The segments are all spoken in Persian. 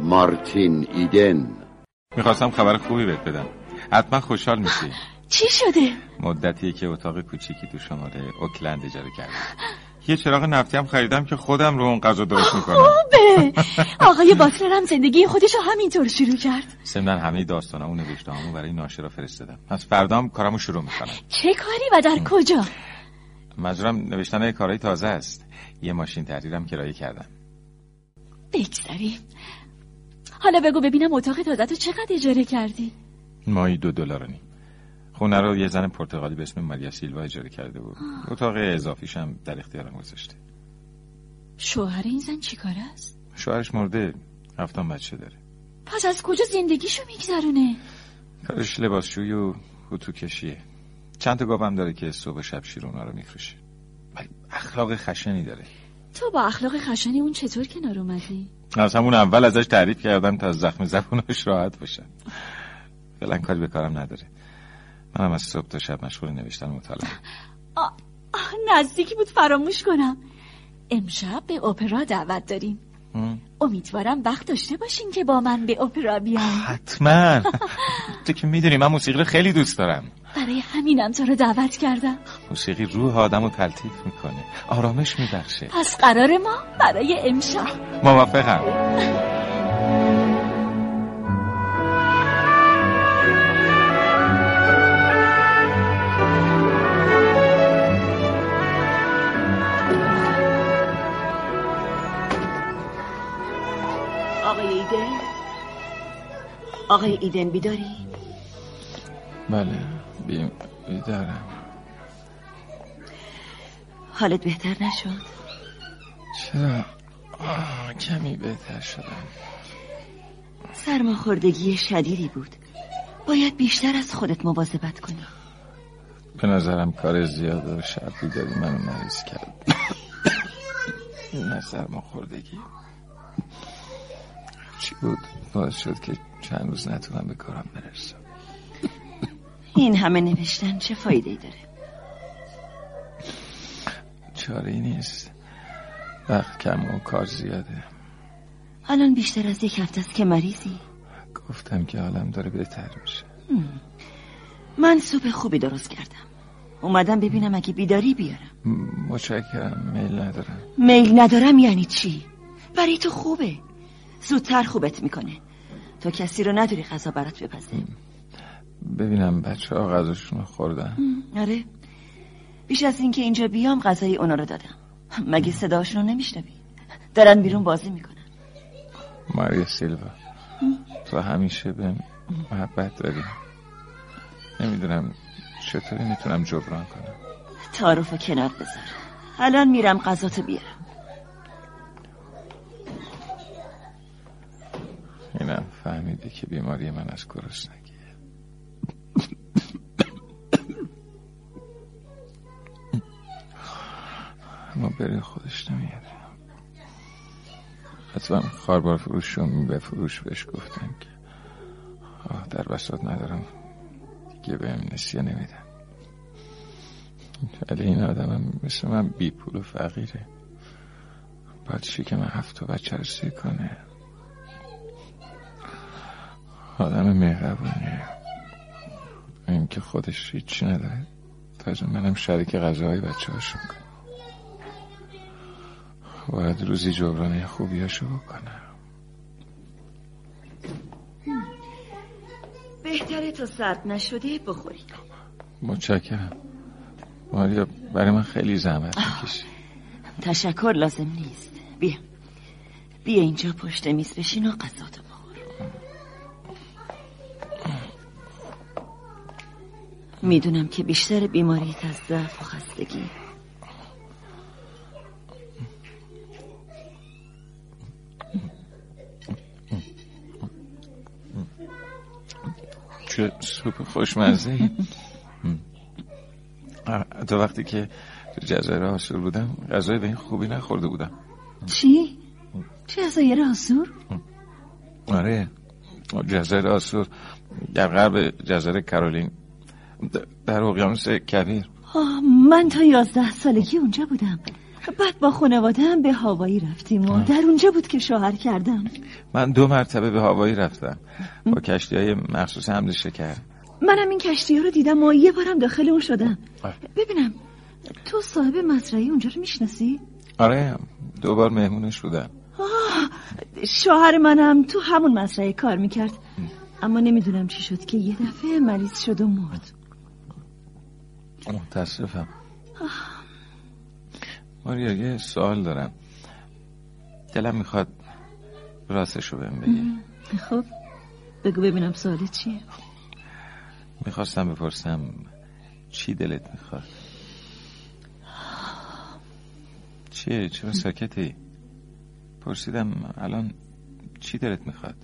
مارتین ایدن. می‌خواستم خبر خوبی بهت بدم. حتما خوشحال میشی. چی شده؟ مدتیه که اتاق کوچیکی تو شماره اوکلند اجاره کردم. یه چراغ نفتی هم خریدم که خودم رو اون غذا درست می‌کنم. خوبه. آقای باتلر هم زندگی خودش رو همینطور شروع کرد. سمدن همه داستانامو نوشته همون برای ناشرا فرستادم. پس فردام کارمو شروع می‌کنم. چه کاری و در کجا؟ منظورم نوشتن کارهای تازه است. یه ماشین تحریرم کرایه کردم. بگذاریم. حالا بگو ببینم اتاق تازه تو چقدر اجاره کردی؟ مایی دو دلار نیم. خونه رو یه زن پرتغالی به اسم ماریا سیلوا اجاره کرده بود. اتاق اضافیشم در اختیارم گذاشته. شوهر این زن چیکار است؟ شوهرش مرده. هفتم بچه داره. پس از کجا زندگیشو میگذرونه؟ کارش لباسشویی و هوتو کشیه. چند تا گاوم داره که صبح شب شیر اونا رو میفروشه. ولی اخلاق خشنی داره. تو با اخلاق خشنی اون چطور کنار اومدی؟ از همون اول ازش تعریف کردم تا زخم زبونش راحت باشن فعلا کاری به کارم نداره. منم از صبح تا شب مشغول نوشتن مطالعه. آه نزدیکی بود فراموش کنم. امشب به اپرا دعوت داریم. امیدوارم وقت داشته باشین که با من به اپرا بیاین حتما. تو که می‌دونی من موسیقی رو خیلی دوست دارم. برای همینم تو رو دعوت کردم. موسیقی روح آدم رو تلطیف می‌کنه. آرامش میبخشه. پس قرار ما برای امشب. موافقم. آقای ایدن؟ آقای ایدن بیداری؟ بله. بیم بیدارم. حالت بهتر نشد؟ چرا؟ آه، کمی بهتر شدم. سرماخوردگی شدیدی بود. باید بیشتر از خودت مواظبت کنی. به نظرم کار زیاد و شب بیداری منو مریض کرد. نه سرماخوردگی. چی بود؟ باعث شد که چند روز نتونم به کارم برسم. این همه نوشتن چه فایده ای داره؟ چاره ای نیست. وقت کم و کار زیاده. الان بیشتر از یک هفته است که مریضی؟ گفتم که حالم داره بهتر میشه. من سوپ خوبی درست کردم. اومدم ببینم اگه بیداری بیارم. م- متشکرم. میل ندارم. میل ندارم یعنی چی؟ برای تو خوبه. زودتر خوبت می‌کنه. تو کسی رو نداری غذا برات بپزه. ببینم بچه ها غذاشون خوردن. آره. بیش از اینکه اینجا بیام غذای اونا رو دادم. مگه صداشون رو نمیشنوی؟ دارن بیرون بازی می‌کنن. ماریا سیلوا تو همیشه به محبت داری. نمی‌دونم چطوری می‌تونم جبران کنم. تعارف کنار بذار. الان میرم غذاتو بیارم. اینم فهمیده که بیماری من از گرسنگیه بری خودش نمیاد حتما خاربار فروش رو به فروش بهش گفتم که در بساط ندارم. دیگه بهم نسیه نمیدم ولی این آدمم مثل من بی پول و فقیره. باید شکم هفت تا بچه رو کنه. آدم مهربونیه. این که خودش هیچی نداره. تازه منم شریک غذاهای بچه هاشون کنم. باید روزی جبرانه خوبیاشو بکنم. بهتره تا سرد نشده بخوری. متشکرم. ماریا برای من خیلی زحمت می‌کشی. تشکر لازم نیست. بیا. بیا اینجا پشت میز بشین و غذاتو بخور. می‌دونم که بیشتر بیماریت از ضعف و خستگی. سوپ خوشمزه ای تا وقتی که تو جزایر آسور بودم غذای به این خوبی نخورده بودم. چی؟ جزایر آسور؟ آره جزایر آسور در غرب جزایر کرولین د- در اقیانوس کبیر. آه من تا یازده سالگی اونجا بودم. بعد با خانواده هم به هوایی رفتیم و در اونجا بود که شوهر کردم. من دو مرتبه به هوایی رفتم. با کشتی های مخصوص حمل شکر. منم این کشتی ها رو دیدم و یه بارم داخل اون شدم. ببینم تو صاحب مزرعه اونجا رو می‌شناسی؟ آره دوبار مهمونش بودم شوهر منم تو همون مزرعه کار می‌کرد. اما نمی‌دونم چی شد که یه دفعه مریض شد و مرد. متاسفم. ماریا یه سوال دارم. دلم می‌خواد راستشو بهم بگی. خب بگو ببینم سوالت چیه. می‌خواستم بپرسم چی دلت می‌خواد؟ چیه؟ چرا ساکتی؟ پرسیدم الان چی دلت می‌خواد؟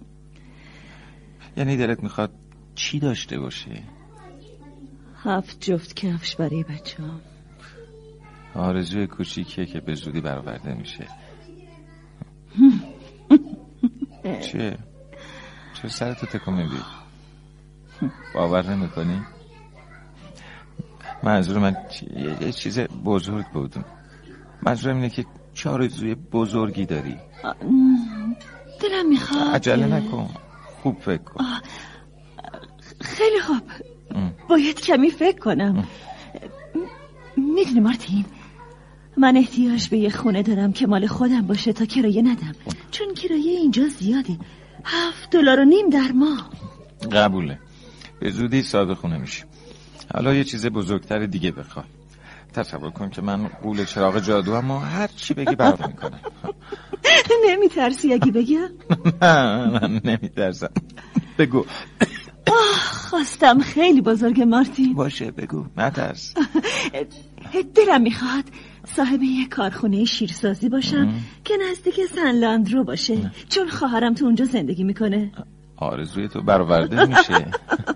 یعنی دلت می‌خواد چی داشته باشه هفت جفت کفش برای بچه هم. آرزوی کوچیکیه که به زودی برآورده میشه. چیه؟ چرا سرتو تکون میدی؟ باور نمی‌کنی؟ منظور من یه چیز بزرگ بود. منظورم اینه که چه آرزوی بزرگی داری. دلم می‌خواد عجله نکن. خوب فکر کن. خیلی خوب. باید کمی فکر کنم. می‌دونی مارتین من احتیاج به یه خونه دارم که مال خودم باشه تا کرایه ندم. چون کرایه اینجا زیاده. هفت دلار و نیم در ماه. قبوله. به زودی صاحب خونه میشی. حالا یه چیز بزرگتر دیگه بخواه تصور کن که من قول چراغ جادو اما هر چی بگی برام می‌کنم. نمی ترسی اگه بگم نه من نمی ترسم بگو خواستم. خیلی بزرگ مارتین. باشه بگو. نترس. دلم می‌خواد صاحب یه کارخونه شیرسازی باشم که نزدیک سن رو باشه. چون خواهرم تو اونجا زندگی می‌کنه. آرزوی تو برآورده میشه.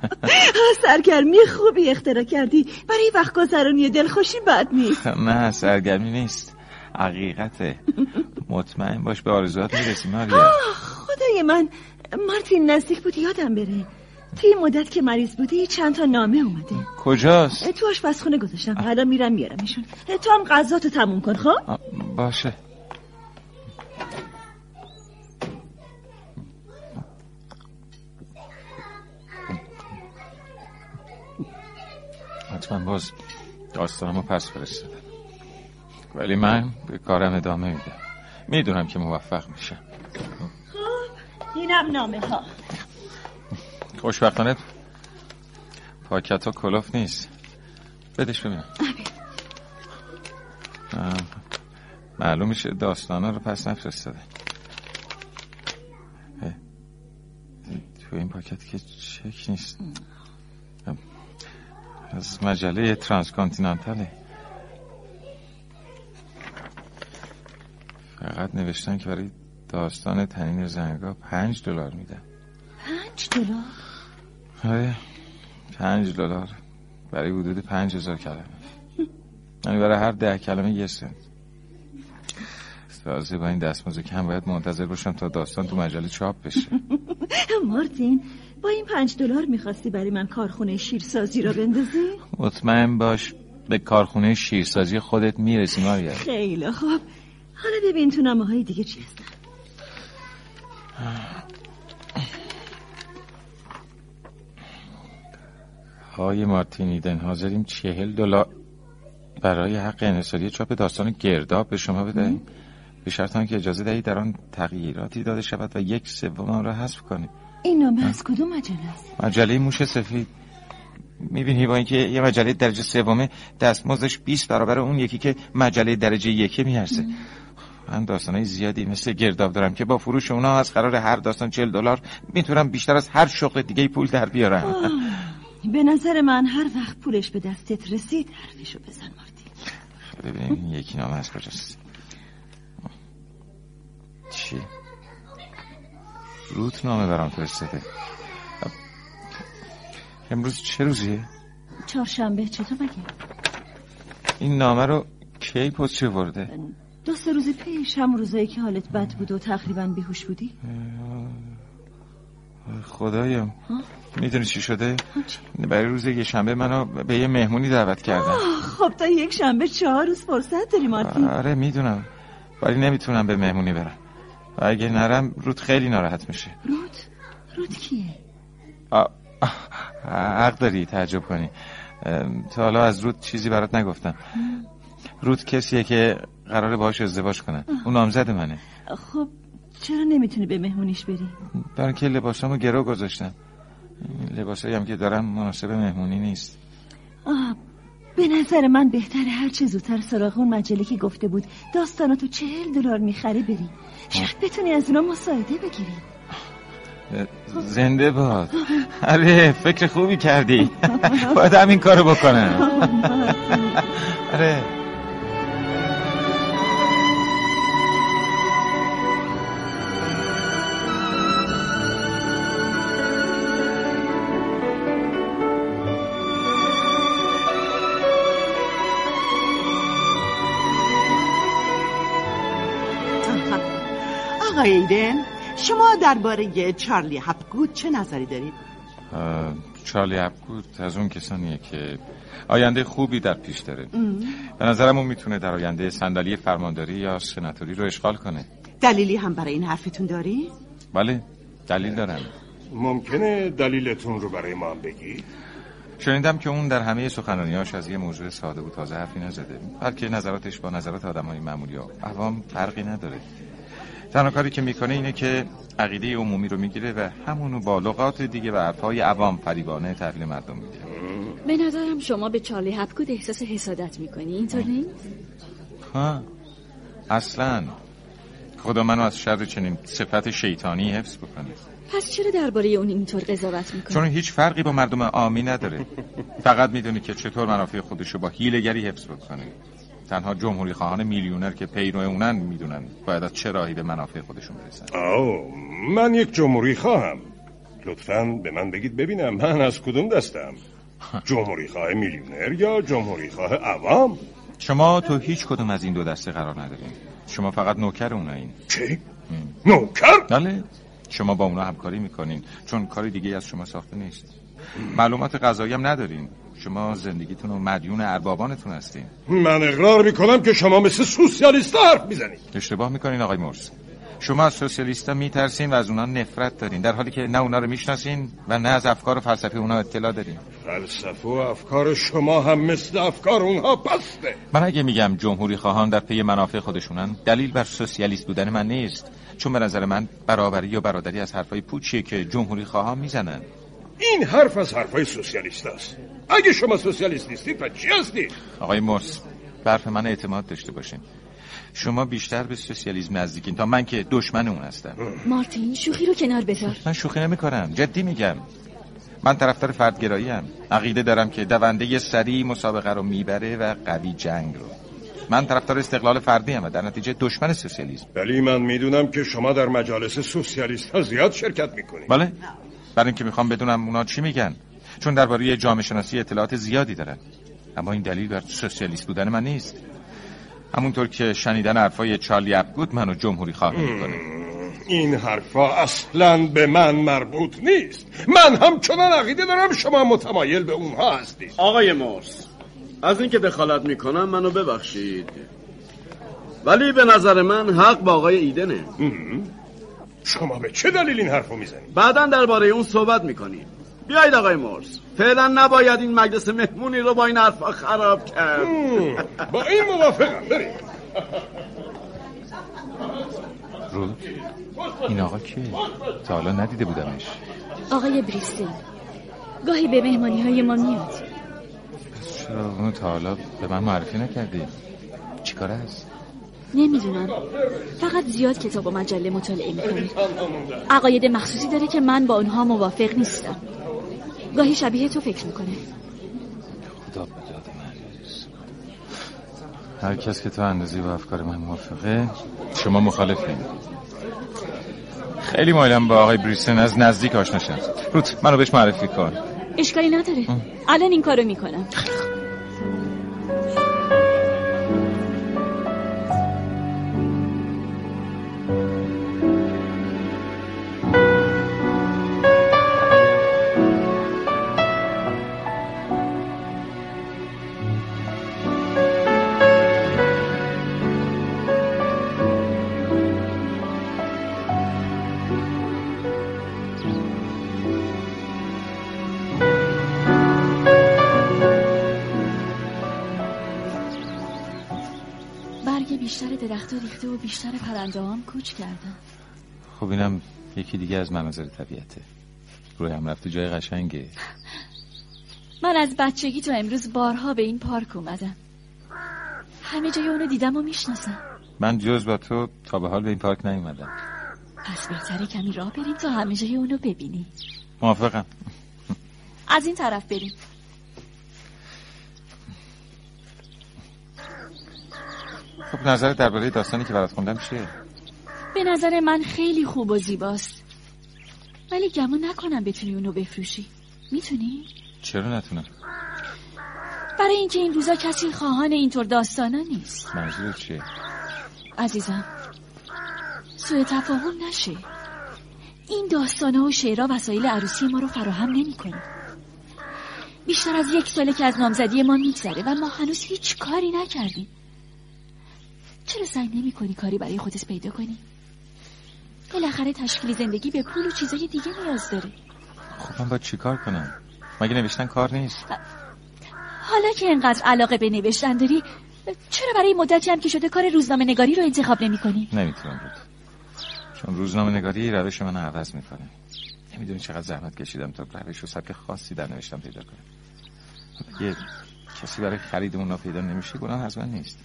سرگرمی خوبی اختراع کردی. برای وقت گذرانی دلخوشی بد نیست. نه سرگرمی نیست. حقیقته. مطمئن باش به آرزوات می‌رسی ماریا خدای من. مارتین نزدیک بود یادم بره. توی مدت که مریض بودی چند تا نامه اومده. کجاست؟ تو آشپزخونه گذاشتم. حالا میرم میارمشون. تو هم غذا تو تموم کن خب؟ باشه. حتما باز داستانمو پس فرستادم. ولی من به کارم ادامه میدم. می‌دونم که موفق میشم. خب اینم نامه ها. خوشبختانه پاکت ها کلوف نیست. بدش ببینم. معلوم میشه داستان رو پس نفرستاده. تو این پاکت که چک نیست. از مجله ترانسکانتینانتاله. فقط نوشتن که برای داستان تنین زنگا پنج دلار میدن. پنج دلار؟ آره پنج دلار. برای حدود پنج هزار کلمه. یعنی برای هر ده کلمه یه سنت. تازه با این دستمزد کم باید منتظر باشم تا داستان تو مجله چاپ بشه. مارتین با این پنج دلار می‌خواستی برای من کارخونه شیرسازی را بندازی؟ مطمئن باش به کارخونه شیرسازی خودت می‌رسی ماریا. خیلی خوب. حالا ببین تو نامه های دیگه چی هستن. های مارتینیدن حاضریم چهل دلار برای حق انحصاری چاپ داستان گرداب به شما بدهیم. به شرط که اجازه دهید در آن تغییراتی داده شود و یک سوم آن را حذف کنید. این نامه از کدوم مجله است؟ مجله موش سفید. می‌بینی با اینکه یه مجله درجه سومه دستمزدش 20 برابر اون یکی که مجله درجه یکه میارزه. من داستانهای زیادی مثل گرداب دارم که با فروش اونا از قرار هر داستان 40 دلار می‌تونم بیشتر از هر شغل دیگه پول در بیارم. به نظر من هر وقت پولش به دستت رسید حرفشو بزن مارتین. ببین یکی نامه از کجاست؟ چی؟ روت نامه برام فرستاده. امروز چه روزیه؟ چهارشنبه چطور مگه؟ این نامه رو کی پست ورده؟ دو سه روز پیش هم روزایی که حالت بد بود و تقریبا بیهوش بودی؟ خدایم می‌دونی چی شده؟ برای روز یه شنبه منو به یه مهمونی دعوت کردن. خب تا یک شنبه چهار روز فرصت داری مارتین آره می‌دونم. ولی نمی‌تونم به مهمونی برم. و اگه نرم رود خیلی ناراحت میشه. رود؟ رود کیه؟ حق داری تعجب کنی. تا حالا از رود چیزی برات نگفتم. رود کسیه که قرار باش ازدواج کنن اون نامزد منه. خب چرا نمی‌تونی به مهمونیش بری؟ برای که لباسامو گرو گذاشتم. لباسایی هم که دارم مناسب مهمونی نیست. آه به نظر من بهتره هر چه زودتر سراغ اون مجله که گفته بود داستاناتو چهل دلار می‌خره بری. شاید بتونی از اونا مساعده بگیری. زنده باد. آره فکر خوبی کردی. باید همین کارو بکنم. آره آقای ایدن شما درباره چارلی هپگود چه نظری دارید؟ چارلی هپگود از اون کسانیه که آینده خوبی در پیش داره به نظرم اون می‌تونه در آینده صندلی فرمانداری یا سناتوری رو اشغال کنه دلیلی هم برای این حرفتون داری؟ بله دلیل دارم ممکنه دلیلتون رو برای ما هم بگی؟ شنیدم که اون در همه سخنانیاش از یه موضوع ساده و تازه حرفی نزده بلکه نظراتش با نظرات آدمای معمولی و عوام فرقی نداره تنها کاری که می‌کنه اینه که عقیده عمومی رو می‌گیره و همونو با لغات دیگه و حرفهای عوام فریبانه تحویل مردم میده. به نظرم شما به چارلی هپکود احساس حسادت می‌کنی اینطور نیست؟ ها. اصلا. خدا منو از شر چنین صفت شیطانی حفظ بکنه. پس چرا درباره اون اینطور قضاوت می‌کنی؟ چون هیچ فرقی با مردم عامی نداره. فقط می‌دونی که چطور منافع خودشو با هیلگری حفظ بکنه. تنها جمهوری خواهان میلیونر که پیرو اونن می‌دونن باید از چه راهی به منافع خودشون برسن. آو من یک جمهوری خواهم. لطفا به من بگید ببینم من از کدوم دستم. جمهوری خواه میلیونر یا جمهوری خواه عوام؟ شما تو هیچ کدوم از این دو دسته قرار ندارین. شما فقط نوکر اونایین چی؟ نوکر؟ بله. شما با اونا همکاری می‌کنین چون کاری دیگه از شما ساخته نیست. معلومات غذایی هم ندارین. شما زندگیتون و مدیون اربابانتون هستین. من اقرار می‌کنم که شما مثل سوسیالیست حرف می‌زنید. اشتباه می‌کنین آقای مرس. شما از سوسیالیستا میترسین و از اونا نفرت دارین در حالی که نه اونا رو می‌شناسین و نه از افکار و فلسفه اونا اطلاع دارین. فلسفه و افکار شما هم مثل افکار اونها پسته. من اگه میگم جمهوری خواهان در پی منافع خودشونن دلیل بر سوسیالیست بودن من نیست. چون به نظر من برابری و برادری از حرفای پوچیه که جمهوری خواهان می‌زنن. این حرف از حرفای سوسیالیست است. اگه شما سوسیالیست نیستید پس چی هستید آقای مرس برف من اعتماد داشته باشین. شما بیشتر به سوسیالیسم نزدیکین. تا من که دشمن اون هستم. مارتین شوخی رو کنار بذار. من شوخی نمی کنم جدی میگم. من طرفدار فردگرایی ام عقیده دارم که دونده سریع مسابقه رو می‌بره و قوی جنگ رو. من طرفدار استقلال فردی ام و در نتیجه دشمن سوسیالیسم. ولی من می‌دونم که شما در مجالس سوسیالیست ها زیاد شرکت می‌کنید. بله. برای اینکه می‌خوام بدونم اونا چی میگن. چون درباره جامعه شناسی اطلاعات زیادی دارن اما این دلیل بر سوسیالیست بودن من نیست. همونطور که شنیدن حرفای چارلی اپگود منو جمهوری خواهی می‌کنه این حرفا اصلا به من مربوط نیست. من هم چنان عقیده دارم شما متمایل به اونها هستید. آقای مورس از اینکه دخالت می‌کنم منو ببخشید. ولی به نظر من حق با آقای ایدنه. شما به چه دلیل این حرفو می‌زنید بعدا درباره اون صحبت می‌کنیم. بیایید آقای مورس فعلا نباید این مجلس مهمونی رو با این حرفا خراب کرد. با این موافقم بریم. رود این آقا کیه؟ تا حالا ندیده بودمش. آقای بریستین گاهی به مهمانی های ما میاد. پس چرا اونو تا حالا به من معرفی نکردی؟ چیکار است؟ نمی‌دونم. فقط زیاد کتاب و مجله مطالعه می‌کنه عقاید مخصوصی داره که من با اونها موافق نیستم. گاهی شبیه تو فکر می‌کنه. خدا به داد من. هر کس که تو اندازی با افکار من موافقه شما مخالفین. خیلی مایلم با آقای بریسن از نزدیک آشنا شم. روت منو بهش معرفی کن. اشکالی نداره. الان این کارو می‌کنم. درخت ریخته و بیشتر پرنده هم کوچ کردن. خب اینم یکی دیگه از مناظر طبیعته روی هم رفته جای قشنگه. من از بچگی تو امروز بارها به این پارک اومدم. همه جای اونو دیدم و می‌شناسم. من جز با تو تا به حال به این پارک نیومدم. پس بهتره کمی راه بریم تا همه جای اونو ببینی موافقم. از این طرف بریم. خب نظر درباره داستانی که برات خوندم چیه؟ به نظر من خیلی خوب و زیباست ولی گمون نکنم بتونی اونو بفروشی می‌تونی؟ چرا نتونم؟ برای اینکه این روزا کسی خواهان اینطور داستانا نیست منظور چیه؟ عزیزم سوء تفاهم نشه این داستانه و شعرها وسایل عروسی ما رو فراهم نمی‌کنه. بیشتر از یک ساله که از نامزدی ما میگذره و ما هنوز هیچ کاری نکردیم چرا سعی نمی کنی کاری برای خودت پیدا کنی؟ بالاخره تشکیل زندگی به پول و چیزای دیگه نیاز داره خب من باید چیکار کنم؟ مگه نوشتن کار نیست؟ حالا که انقدر علاقه به نوشتن داری چرا برای مدتی هم که شده کار روزنامه نگاری رو انتخاب نمی کنی؟ نمی‌تونم بود چون روزنامه نگاری روش من عوض می‌کنه نمی‌دونی چقدر زحمت کشیدم تا روش و سبک خاصی در نوشتن پیدا کنم یه کسی برای خرید اونا پیدا نمیشه گناه از من نیست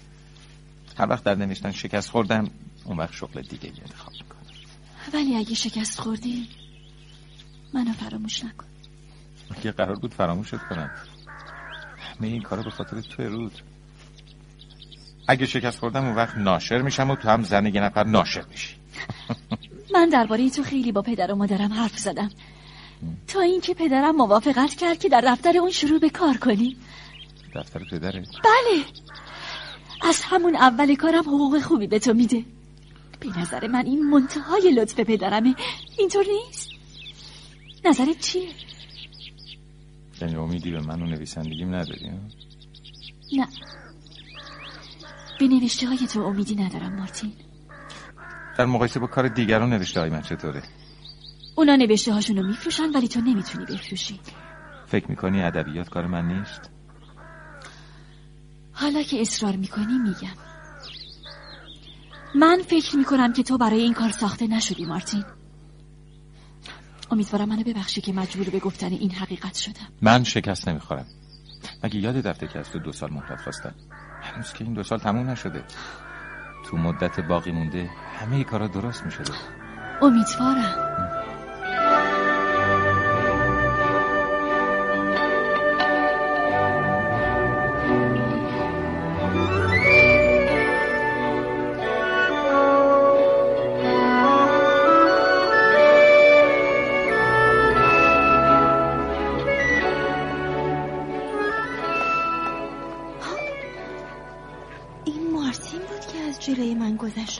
هر وقت در نوشتن شکست خوردم اون وقت شغل دیگه انتخاب می‌کنم. ولی اگه شکست خوردی منو فراموش نکن. اگه قرار بود فراموشت کنم. همه این کارا به خاطر تو رود. اگه شکست خوردم اون وقت ناشر میشم و تو هم زن یه نفر ناشر میشی. من درباره تو خیلی با پدر و مادرم حرف زدم. تا اینکه پدرم موافقت کرد که در دفتر اون شروع به کار کنی. دفتر پدره؟ بله. از همون اول کارم حقوق خوبی به تو میده. به نظر من این منتهای لطف پدرمه. اینطور نیست؟ نظرت چیه؟ یعنی امیدی به من و نویسندگیم نداری نه. به نوشته های تو امیدی ندارم مارتین. در مقایسه با کار دیگران نوشته های من چطوره؟ اونا نوشته هاشونو میفروشن ولی تو نمی‌تونی بفروشی. فکر می‌کنی ادبیات کار من نیست؟ حالا که اصرار می‌کنی میگم. من فکر می‌کنم که تو برای این کار ساخته نشدی مارتین. امیدوارم منو ببخشی که مجبور به گفتن این حقیقت شدم. من شکست نمی‌خورم. مگه یاد دفته که از تو دو سال مهلت خواستم؟ هنوز که این دو سال تموم نشده. تو مدت باقی مونده همه کارا درست می‌شده. امیدوارم.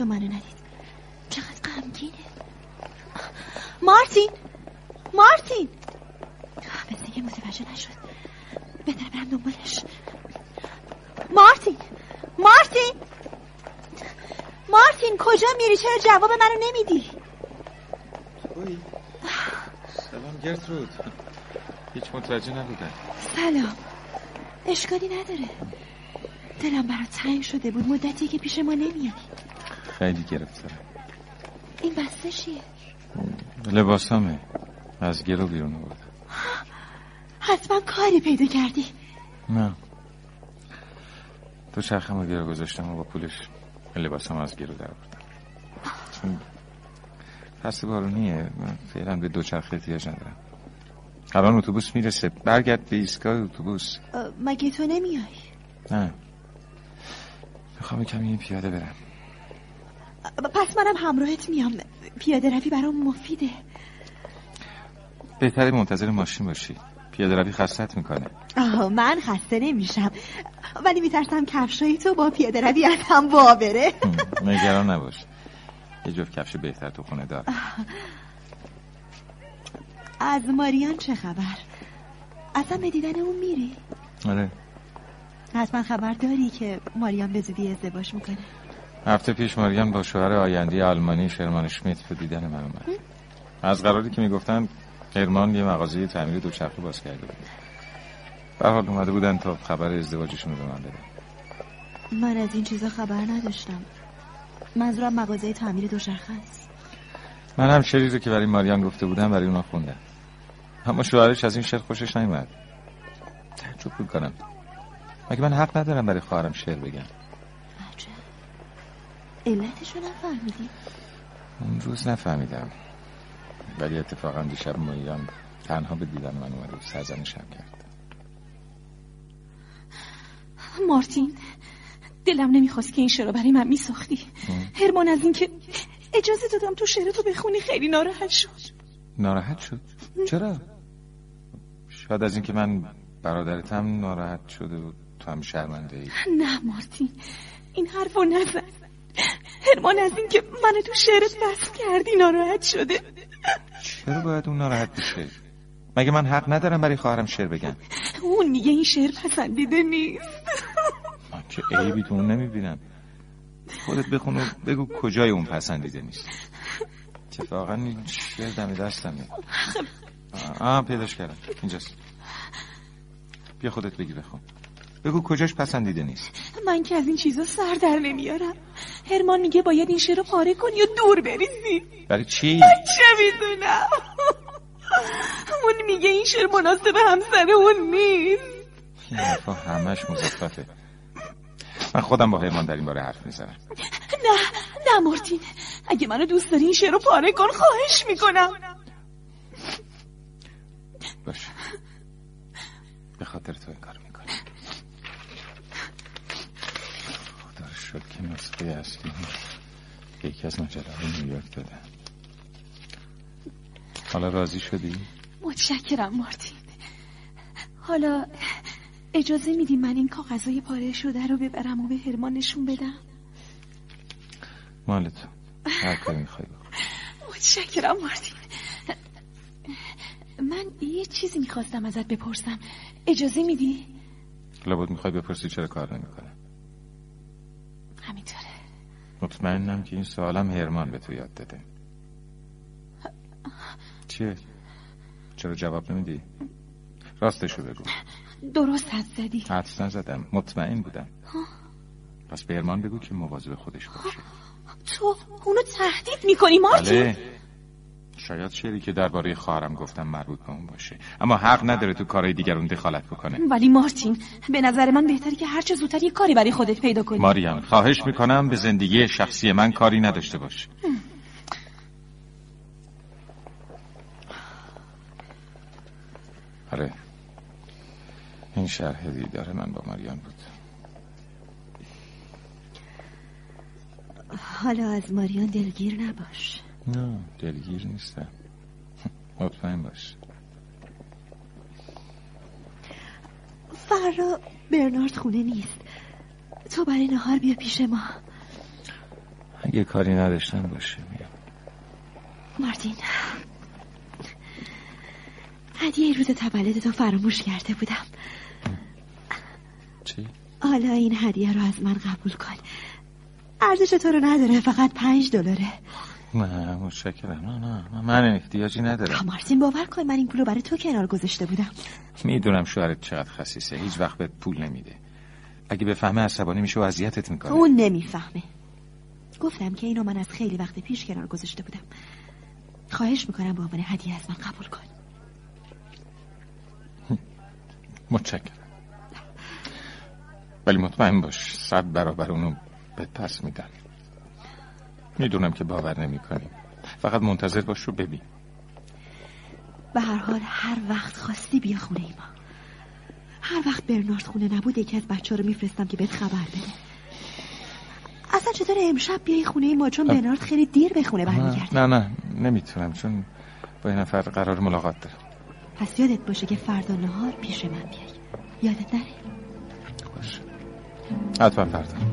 و منو ندید. چقدر غمگینه. مارتین! مارتین! مثل که متوجه نشد. بهتره برم دنبالش. مارتین! مارتین! مارتین کجا میری؟ چرا جواب منو نمیدی؟ سلام گرترود. هیچ متوجه نبودم. سلام. اشکالی نداره. دلم برات تنگ شده بود. مدتی که پیش ما نمیادی خیلی گرفتارم این بسته چیه؟ لباسامه. از گرو بیرون آوردم حتما کاری پیدا کردی. نه. تو چرخم رو گرو گذاشتم و با پولش لباسام از گرو در چون فصل بارونیه فعلا به دو چرخ احتیاج ندارم. الان اتوبوس می‌رسه. برگرد به ایستگاه اتوبوس. مگه تو نمیای؟ نه. می‌خوام کمی پیاده برم. پس منم همراهت میام. پیاده روی برام مفیده. بهتره منتظر ماشین باشی. پیاده روی خستت می‌کنه. آه من خسته نمیشم. ولی میترسم کفشای تو با پیاده روی از هم بابره نگران نباش. یه جفت کفش بهتر تو خونه دار. از ماریان چه خبر؟ اصلا به دیدن اون میری؟ آره. حتما خبر داری که ماریان به زودی ازدواج می‌کنه. هفته پیش ماریان با شوهر آینده آلمانی شرمان شمیت به دیدن من اومد. از قراری که می‌گفتن هرمان یه مغازه تعمیر دوچرخه باز کرده بود. به حال اومده بودن تا خبر ازدواجشون رو به من بده من از این چیزا خبر نداشتم. منظورم مغازه تعمیر دوچرخه است. من هم شعری رو که برای ماریان گفته بودم برای اونا خوندم. اما شوهرش از این شعر خوشش نیومد. تعجب می‌کنم. مگه من حق ندارم برای خواهرم شعر بگم؟ علتشو نفهمیدی؟ اون روز نفهمیدم. ولی اتفاقا دیشب ماریان تنها به دیدن من اومد و سرزنشم کرد. مارتین دلم نمی‌خواست که این شعر رو برای من میساختی. هرمان از اینکه اجازه دادم تو شعر تو بخونی خیلی ناراحت شد. ناراحت شد؟ چرا؟ شاید از اینکه من برادرتم ناراحت شده و تو هم شرمنده ای نه مارتین این حرفو نزن. هرمان از اینکه من تو شعرت بس کردی ناراحت شده. چرا باید اون ناراحت بشه؟ مگه من حق ندارم برای خواهرم شعر بگم؟ اون میگه این شعر پسندیده نیست. من که عیبی تو اون نمی‌بینم. خودت بخون و بگو کجای اون پسندیده نیست. اتفاقا این شعر دم دستمه. آه پیداش کردم. اینجاست. بیا خودت بگی بخون. بگو کجاش پسندیده نیست. من که از این چیزا سر در نمیارم. هرمان میگه باید این شعر رو پاره کنی و دور بریزی. برای چی؟ چه می‌دونم؟ اون میگه این شعر مناسب همسر اون نیست. این حرفا همش مزخرفه من خودم با هرمان در این باره حرف می‌زنم. نه نه مارتین اگه منو دوست داری این شعر رو پاره کن خواهش می‌کنم. باشه به خاطر تو این کار می‌کنم خدا رو شد که نسخه اصلی به یکی از مجله نیویورک دادم حالا راضی شدی؟ متشکرم مارتین. حالا اجازه میدی من این کاغذای پاره شده رو ببرم و به هرمان نشون بدم؟ مال تو. هر کاری می‌خوای متشکرم مارتین. من یه چیزی می‌خواستم ازت بپرسم. اجازه میدی؟ لابد می‌خوای بپرسی چرا کار نمی‌کنه همینطوره. مطمئنم که این سوالم هرمان به تو یاد داده. چیه؟ چرا جواب نمیدی؟ راستشو بگو. درست حد زدی. حدس نزدم. مطمئن بودم. پس به هرمان بگو که مواظب خودش باشه. تو اونو تهدید می‌کنی مارتین؟ بله. شاید شعری که درباره خواهرم گفتم مربوط به اون باشه. اما حق نداره تو کارهای دیگرون دخالت بکنه. ولی مارتین به نظر من بهتره که هرچه زودتر یه کاری برای خودت پیدا کنی. ماریم خواهش می‌کنم به زندگی شخصی من کاری نداشته باش. آره. این شرح دیدار من با ماریان بود. حالا از ماریان دلگیر نباش. نه دلگیر نیستم. مطمئن باش. فردا برنارد خونه نیست. تو برای نهار بیا پیش ما. اگه کاری نداشتم باشه میام. مارتین هدیه روز تولد تو فراموش کرده بودم. چی؟ حالا این هدیه رو از من قبول کن. ارزش تو رو نداره فقط پنج دلاره. نه متشکرم. نه نه من احتیاجی ندارم. مارتین باور کن من این پول رو برای تو کنار گذاشته بودم. می‌دونم شوهرت چقدر خسیسه هیچ وقت بهت پول نمیده. اگه بفهمه عصبانی میشه و اذیتت می‌کنه. اون نمی‌فهمه. گفتم که اینو من از خیلی وقت پیش کنار گذاشته بودم. خواهش می‌کنم به عنوان هدیه از من قبول کن. متشکرم. ولی مطمئن باش صد برابر اونو به پس میدم. می‌دونم که باور نمی کنی فقط منتظر باش رو ببین. به هر حال هر وقت خواستی بیا خونه ای ما. هر وقت برنارد خونه نبود یکی از بچه رو میفرستم که بهت خبر بده. اصلا چطور امشب بیای خونه ما؟ چون برنارد خیلی دیر به خونه برمیگرده. نه نه نمی‌تونم چون با این نفر قرار ملاقات دارم. پس یادت باشه که فردا نهار پیش من بیای. یادت نره؟ باشه. حتما فردا.